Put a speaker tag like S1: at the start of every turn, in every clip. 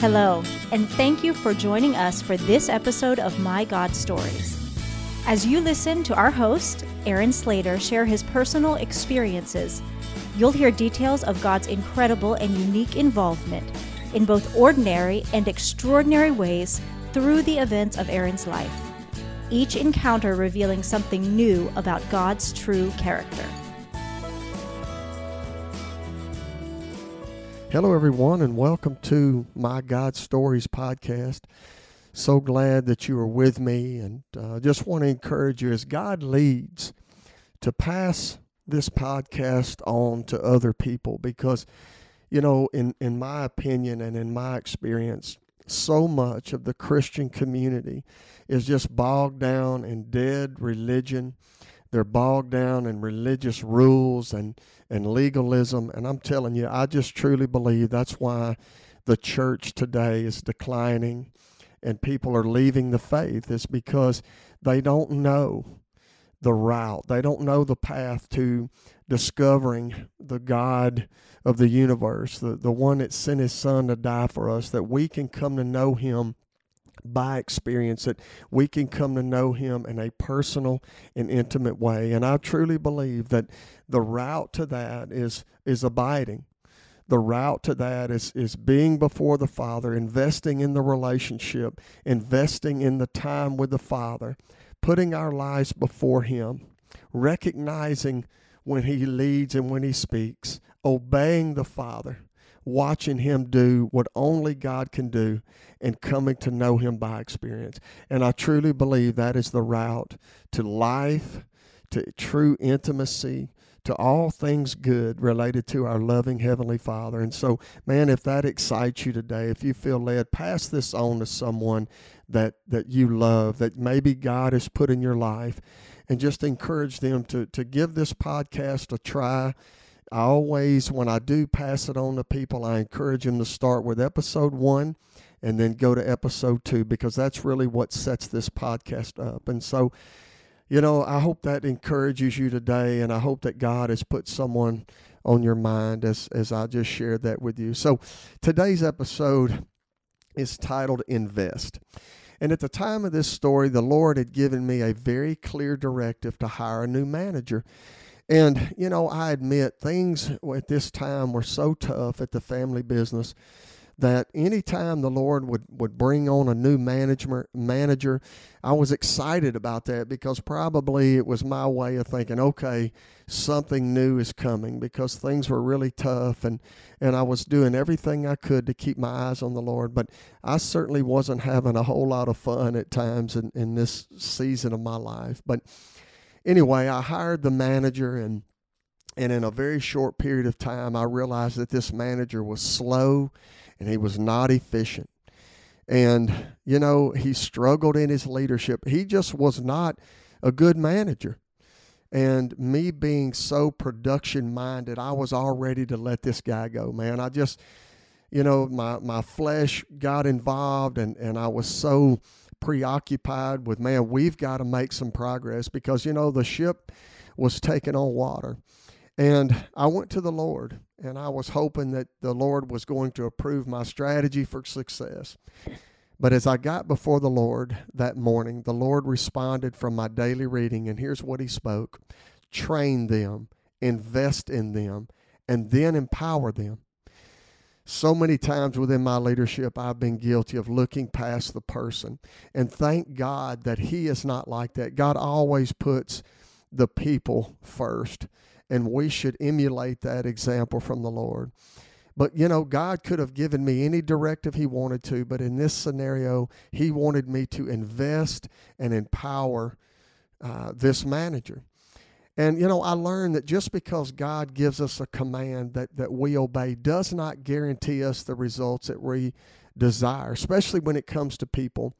S1: Hello, and thank you for joining us for this episode of My God Stories. As you listen to our host, Aaron Slater, share his personal experiences, you'll hear details of God's incredible and unique involvement in both ordinary and extraordinary ways through the events of Aaron's life, each encounter revealing something new about God's true character.
S2: Hello, everyone, and welcome to my God Stories podcast. So glad that you are with me, and uh, just want to encourage you as God leads to pass this podcast on to other people because, you know, in, in my opinion and in my experience, so much of the Christian community is just bogged down in dead religion. They're bogged down in religious rules and and legalism. And I'm telling you, I just truly believe that's why the church today is declining and people are leaving the faith, is because they don't know the route, they don't know the path to discovering the God of the universe, the, the one that sent his son to die for us, that we can come to know him by experience that we can come to know him in a personal and intimate way. And i truly believe that the route to that is is abiding. The route to that is is being before the father investing in the relationship investing in the time with the father putting our lives before him recognizing when he leads and when he speaks obeying the father watching him do what only God can do and coming to know him by experience. And I truly believe that is the route to life, to true intimacy, to all things good related to our loving Heavenly Father. And so, man, if that excites you today, if you feel led, pass this on to someone that, that you love, that maybe God has put in your life, and just encourage them to, to give this podcast a try I always, when I do pass it on to people, I encourage them to start with episode one and then go to episode two because that's really what sets this podcast up. And so, you know, I hope that encourages you today, and I hope that God has put someone on your mind as, as I just shared that with you. So, today's episode is titled Invest. And at the time of this story, the Lord had given me a very clear directive to hire a new manager. And, you know, I admit things at this time were so tough at the family business that anytime the Lord would, would bring on a new management manager, I was excited about that because probably it was my way of thinking, okay, something new is coming because things were really tough and, and I was doing everything I could to keep my eyes on the Lord. But I certainly wasn't having a whole lot of fun at times in, in this season of my life. But anyway, I hired the manager and and in a very short period of time I realized that this manager was slow and he was not efficient. And you know, he struggled in his leadership. He just was not a good manager. And me being so production minded, I was all ready to let this guy go, man. I just you know, my my flesh got involved and and I was so preoccupied with, man, we've got to make some progress because, you know, the ship was taking on water. And I went to the Lord and I was hoping that the Lord was going to approve my strategy for success. But as I got before the Lord that morning, the Lord responded from my daily reading, and here's what He spoke train them, invest in them, and then empower them. So many times within my leadership, I've been guilty of looking past the person. And thank God that He is not like that. God always puts the people first. And we should emulate that example from the Lord. But, you know, God could have given me any directive He wanted to. But in this scenario, He wanted me to invest and empower uh, this manager. And, you know, I learned that just because God gives us a command that, that we obey does not guarantee us the results that we desire, especially when it comes to people.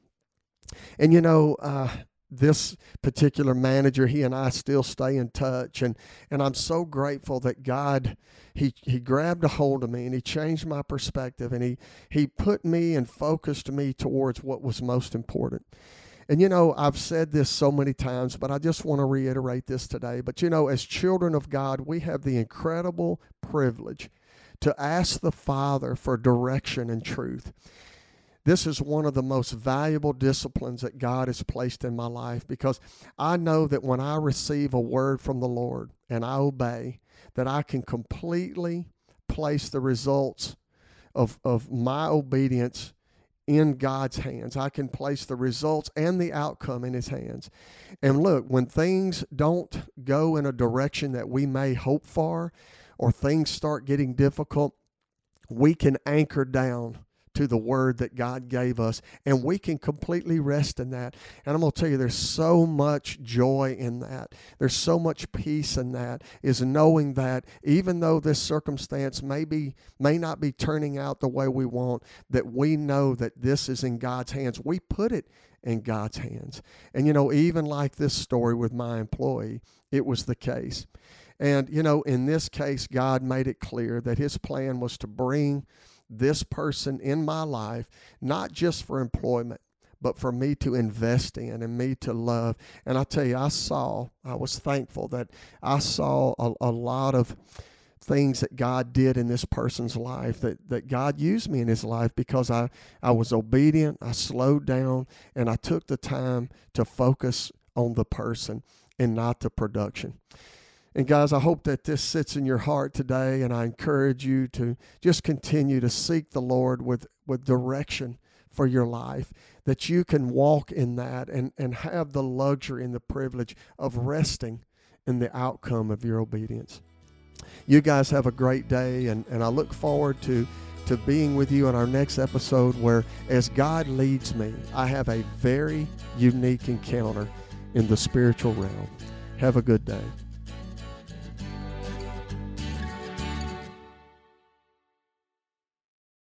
S2: And, you know, uh, this particular manager, he and I still stay in touch. And, and I'm so grateful that God, he, he grabbed a hold of me and he changed my perspective and he, he put me and focused me towards what was most important. And you know, I've said this so many times, but I just want to reiterate this today. But you know, as children of God, we have the incredible privilege to ask the Father for direction and truth. this is one of the most valuable disciplines that God has placed in my life because I know that when I receive a word from the Lord and I obey, that I can completely place the results of, of my obedience in God's hands. I can place the results and the outcome in His hands. And look, when things don't go in a direction that we may hope for, or things start getting difficult, we can anchor down to the word that God gave us, and we can completely rest in that. And I'm going to tell you, there's so much joy in that. There's so much peace in that, is knowing that even though this circumstance may, be, may not be turning out the way we want, that we know that this is in God's hands. We put it in God's hands. And, you know, even like this story with my employee, it was the case. And, you know, in this case, God made it clear that his plan was to bring this person in my life, not just for employment, but for me to invest in and me to love. And I tell you, I saw, I was thankful that I saw a, a lot of things that God did in this person's life, that, that God used me in his life because I, I was obedient, I slowed down, and I took the time to focus on the person and not the production. And guys, I hope that this sits in your heart today, and I encourage you to just continue to seek the Lord with, with direction for your life, that you can walk in that and, and have the luxury and the privilege of resting in the outcome of your obedience. You guys have a great day, and, and I look forward to, to being with you in our next episode where, as God leads me, I have a very unique encounter in the spiritual realm. Have a good day.